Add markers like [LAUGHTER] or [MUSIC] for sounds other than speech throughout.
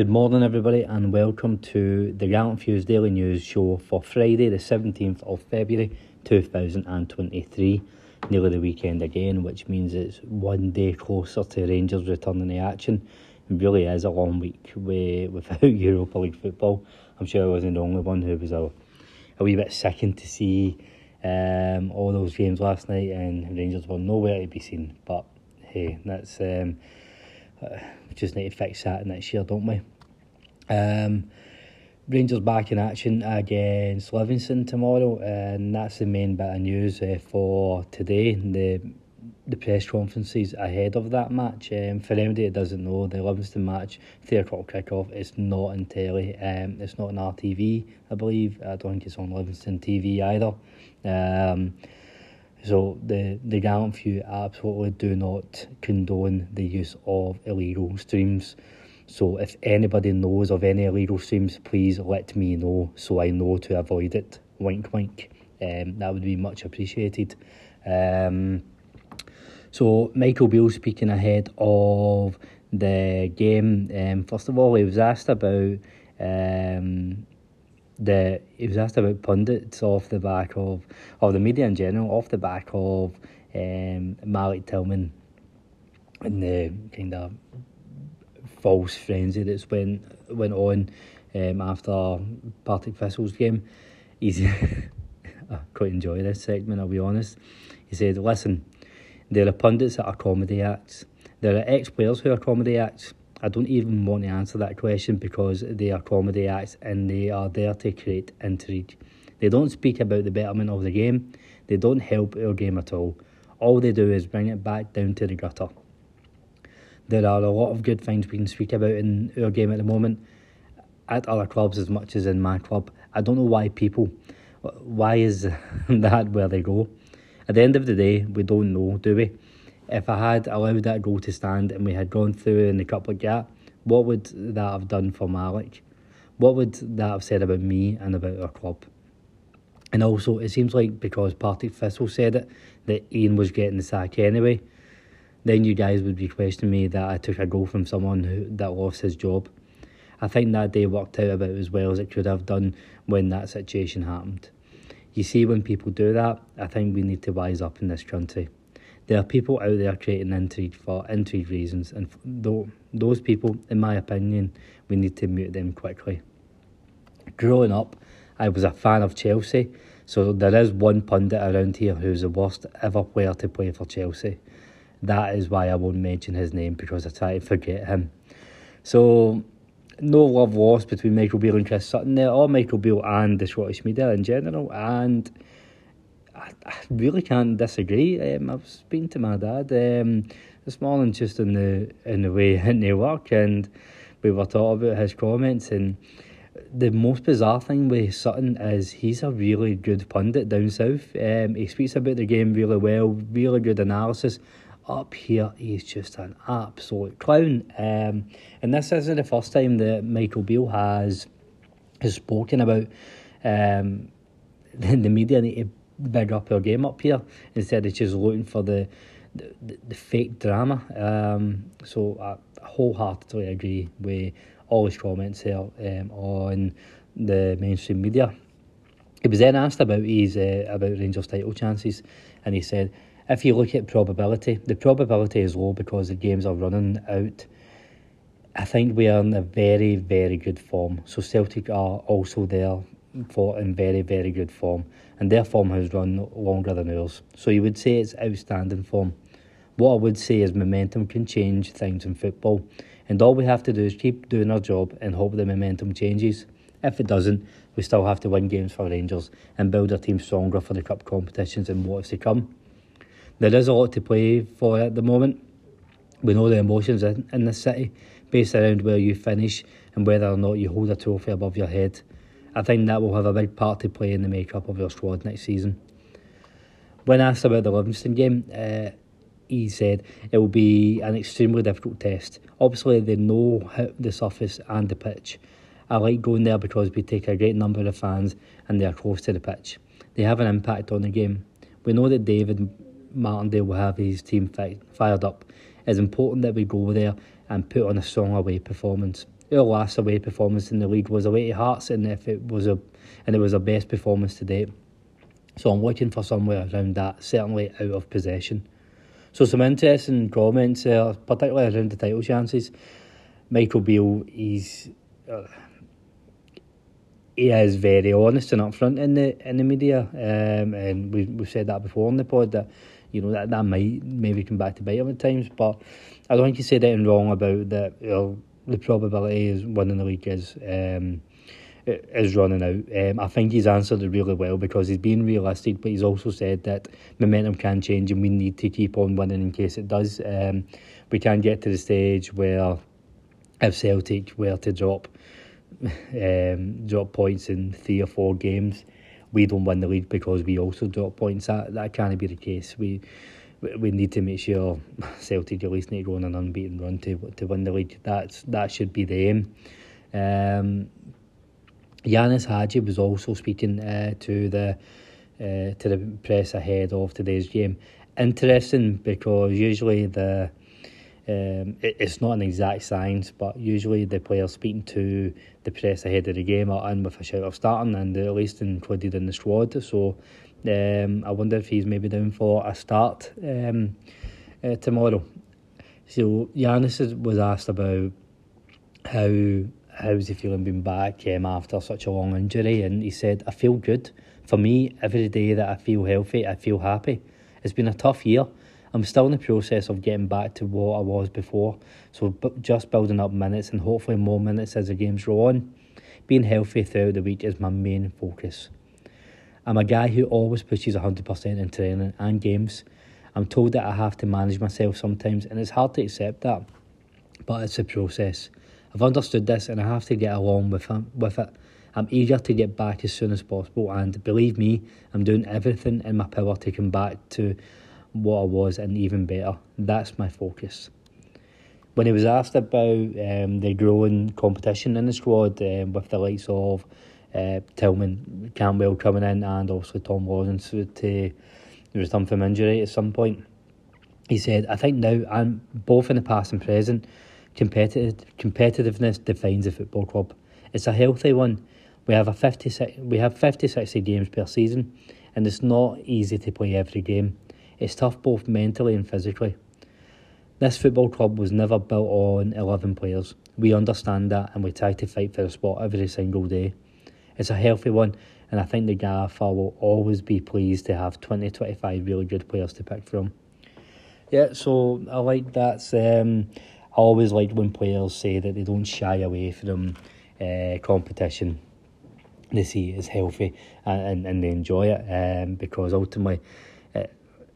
Good morning, everybody, and welcome to the Gallant Few's Daily News Show for Friday, the 17th of February 2023. Nearly the weekend again, which means it's one day closer to Rangers returning to action. It really is a long week without [LAUGHS] Europa League football. I'm sure I wasn't the only one who was a, a wee bit sickened to see um, all those games last night, and Rangers were nowhere to be seen. But hey, that's. Um, we just need to fix that next year, don't we? Um, Rangers back in action against Livingston tomorrow, and that's the main bit of news uh, for today. The the press conferences ahead of that match. Um, for anybody that doesn't know, the Livingston match, three o'clock kickoff. It's not on telly. Um, it's not on RTV, I believe. I don't think it's on Livingston TV either. Um, so the the Gallant Few absolutely do not condone the use of illegal streams. So if anybody knows of any illegal streams, please let me know so I know to avoid it. Wink, wink. Um, that would be much appreciated. Um, so Michael Beale speaking ahead of the game. Um, first of all, he was asked about um, the he was asked about pundits off the back of of the media in general, off the back of um, Malik Tillman and the kind of false frenzy that's went went on um, after Partick Thistle's game. He's [LAUGHS] I quite enjoy this segment. I'll be honest. He said, "Listen, there are pundits that are comedy acts. There are ex-players who are comedy acts." I don't even want to answer that question because they are comedy acts and they are there to create intrigue. They don't speak about the betterment of the game, they don't help our game at all. All they do is bring it back down to the gutter. There are a lot of good things we can speak about in our game at the moment, at other clubs as much as in my club. I don't know why people, why is [LAUGHS] that where they go? At the end of the day, we don't know, do we? If I had allowed that goal to stand and we had gone through in the Cup like that, what would that have done for Malik? What would that have said about me and about our club? And also, it seems like because Partick Thistle said it, that Ian was getting the sack anyway, then you guys would be questioning me that I took a goal from someone who that lost his job. I think that day worked out about as well as it could have done when that situation happened. You see, when people do that, I think we need to wise up in this country. There are people out there creating intrigue for intrigue reasons, and though those people, in my opinion, we need to mute them quickly. Growing up, I was a fan of Chelsea, so there is one pundit around here who's the worst ever player to play for Chelsea. That is why I won't mention his name because I try to forget him. So, no love lost between Michael Beale and Chris Sutton there, or Michael Beale and the Scottish media in general, and I, I really can't disagree. Um, I've speaking to my dad um, this morning just in the in the way [LAUGHS] into work, and we were talking about his comments. And the most bizarre thing with Sutton is he's a really good pundit down south. Um, he speaks about the game really well, really good analysis. Up here, he's just an absolute clown. Um, and this isn't the first time that Michael Beale has has spoken about um, the, [LAUGHS] the media need to big up our game up here instead of just looking for the the, the, the fake drama. Um, so I wholeheartedly agree with all his comments here um, on the mainstream media. He was then asked about his uh, about Rangers title chances, and he said, if you look at probability, the probability is low because the games are running out. I think we are in a very, very good form. So Celtic are also there for in very, very good form, and their form has run longer than ours. So you would say it's outstanding form. What I would say is momentum can change things in football, and all we have to do is keep doing our job and hope the momentum changes. If it doesn't, we still have to win games for Rangers and build our team stronger for the cup competitions and what's to come. There is a lot to play for at the moment. We know the emotions in, in the city, based around where you finish and whether or not you hold a trophy above your head. I think that will have a big part to play in the makeup of your squad next season. When asked about the Livingston game, uh, he said it will be an extremely difficult test. Obviously, they know the surface and the pitch. I like going there because we take a great number of fans and they are close to the pitch. They have an impact on the game. We know that David Martindale will have his team fired up. It's important that we go there and put on a strong away performance. Our last away performance in the league was away to Hearts, and if it was a and it was our best performance to date. So I'm looking for somewhere around that, certainly out of possession. So some interesting comments, uh, particularly around the title chances. Michael Beale, he's uh, he is very honest and upfront in the in the media, um, and we we've said that before on the pod that you know that that might maybe come back to bite him at times, but I don't think he said anything wrong about that. You know, the probability is winning the league is um, is running out. Um, I think he's answered it really well because he's been realistic, but he's also said that momentum can change and we need to keep on winning in case it does. Um, we can get to the stage where if Celtic were to drop um, drop points in three or four games, we don't win the league because we also drop points. That that can't be the case. We we need to make sure [LAUGHS] Celtic at least need to go on an unbeaten run to to win the league. That's that should be the aim. Um, Ianis Hagi was also speaking uh, to the uh, to the press ahead of today's game. Interesting because usually the um, it, it's not an exact science, but usually the players speaking to the press ahead of the game are in with a shout of starting and at least included in the squad. So um, I wonder if he's maybe down for a start um, uh, tomorrow. So Ianis was asked about how how's he feeling being back um, after such a long injury, and he said, "I feel good. For me, every day that I feel healthy, I feel happy. It's been a tough year." I'm still in the process of getting back to what I was before, so just building up minutes and hopefully more minutes as the games roll on. Being healthy throughout the week is my main focus. I'm a guy who always pushes 100% in training and games. I'm told that I have to manage myself sometimes, and it's hard to accept that, but it's a process. I've understood this and I have to get along with, with it. I'm eager to get back as soon as possible, and believe me, I'm doing everything in my power to come back to what I was and even better. That's my focus. When he was asked about um, the growing competition in the squad um, with the likes of uh, Tillman, Cantwell coming in, and also Tom Lawrence to return from injury at some point, he said, I think now, and both in the past and present, competitive competitiveness defines a football club. It's a healthy one. We have a 50, we have 50 60 games per season, and it's not easy to play every game. It's tough both mentally and physically. This football club was never built on 11 players. We understand that and we try to fight for a spot every single day. It's a healthy one, and I think the Gaffer will always be pleased to have 20 25 really good players to pick from. Yeah, so I like that. Um, I always like when players say that they don't shy away from uh, competition. They see it as healthy and, and, and they enjoy it um, because ultimately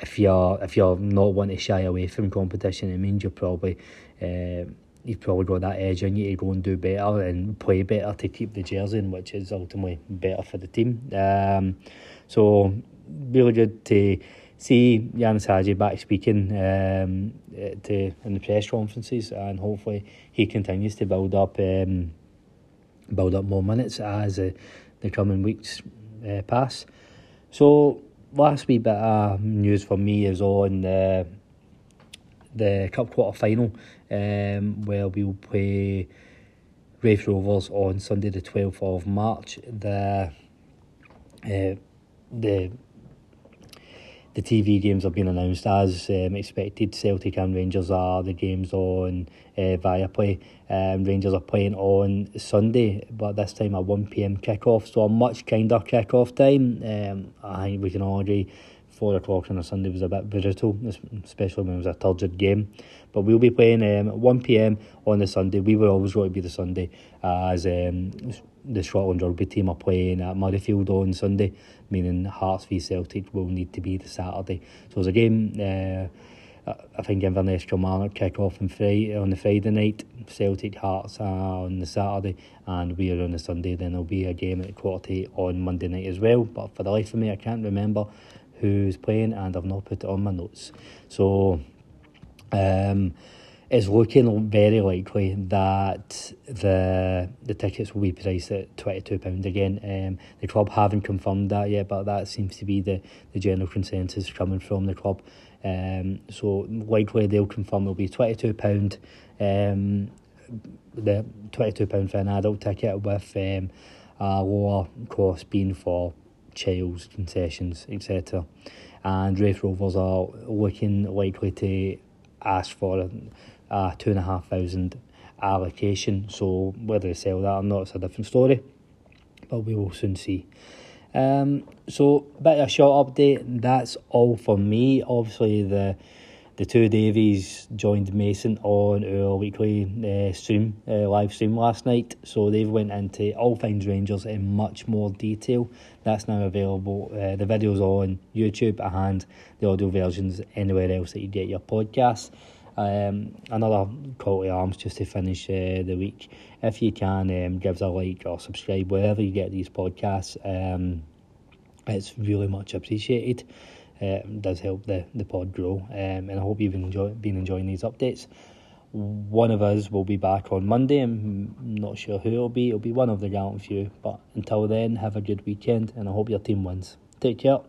if you're if you're not wanting to shy away from competition, it means you're probably uh, you've probably got that edge in you to go and do better and play better to keep the jersey in, which is ultimately better for the team. Um, so really good to see Ianis Hagi back speaking um, to in the press conferences, and hopefully he continues to build up um, build up more minutes as uh, the coming weeks uh, pass. So last wee bit of news for me is on the the cup quarter final, um, where we'll play Raith Rovers on Sunday the twelfth of March. The uh, the the TV games have been announced as um, expected. Celtic and Rangers are the games on uh, Viaplay. Um, Rangers are playing on Sunday, but this time at 1pm kick-off, so a much kinder kick-off time. Um, I think we can all agree 4 o'clock on a Sunday was a bit brutal, especially when it was a turgid game. But we'll be playing um, at 1pm on the Sunday. We were always going to be the Sunday as um, the Scotland rugby team are playing at Murrayfield on Sunday, meaning Hearts v Celtic will need to be the Saturday. So it's a game. Uh, I think Inverness Kilmarnock kick off on Friday on the Friday night. Celtic Hearts are on the Saturday, and we are on the Sunday. Then there'll be a game at quarter to on Monday night as well. But for the life of me, I can't remember who's playing, and I've not put it on my notes. So. Um, it's looking very likely that the the tickets will be priced at twenty two pound again. Um, the club haven't confirmed that yet, but that seems to be the, the general consensus coming from the club. Um, so likely they'll confirm it'll be twenty two pound um, the £22 for an adult ticket with um, a lower cost being for child's concessions, etc. And Raith Rovers are looking likely to ask for a, a two and a half thousand allocation. So whether they sell that or not, it's a different story. But we will soon see. Um, so bit of a short update. That's all for me. Obviously the the two Davies joined Mason on our weekly uh, stream, uh, live stream last night. So they've went into all things Rangers in much more detail. That's now available. Uh, the videos on YouTube and the audio versions anywhere else that you get your podcasts. Um, another call to arms just to finish uh, the week. If you can, um, give us a like or subscribe wherever you get these podcasts. Um, it's really much appreciated um, does help the, the pod grow. Um, and I hope you've enjoy, been enjoying these updates. One of us will be back on Monday. I'm not sure who it'll be. It'll be one of the gallant few. But until then, have a good weekend and I hope your team wins. Take care.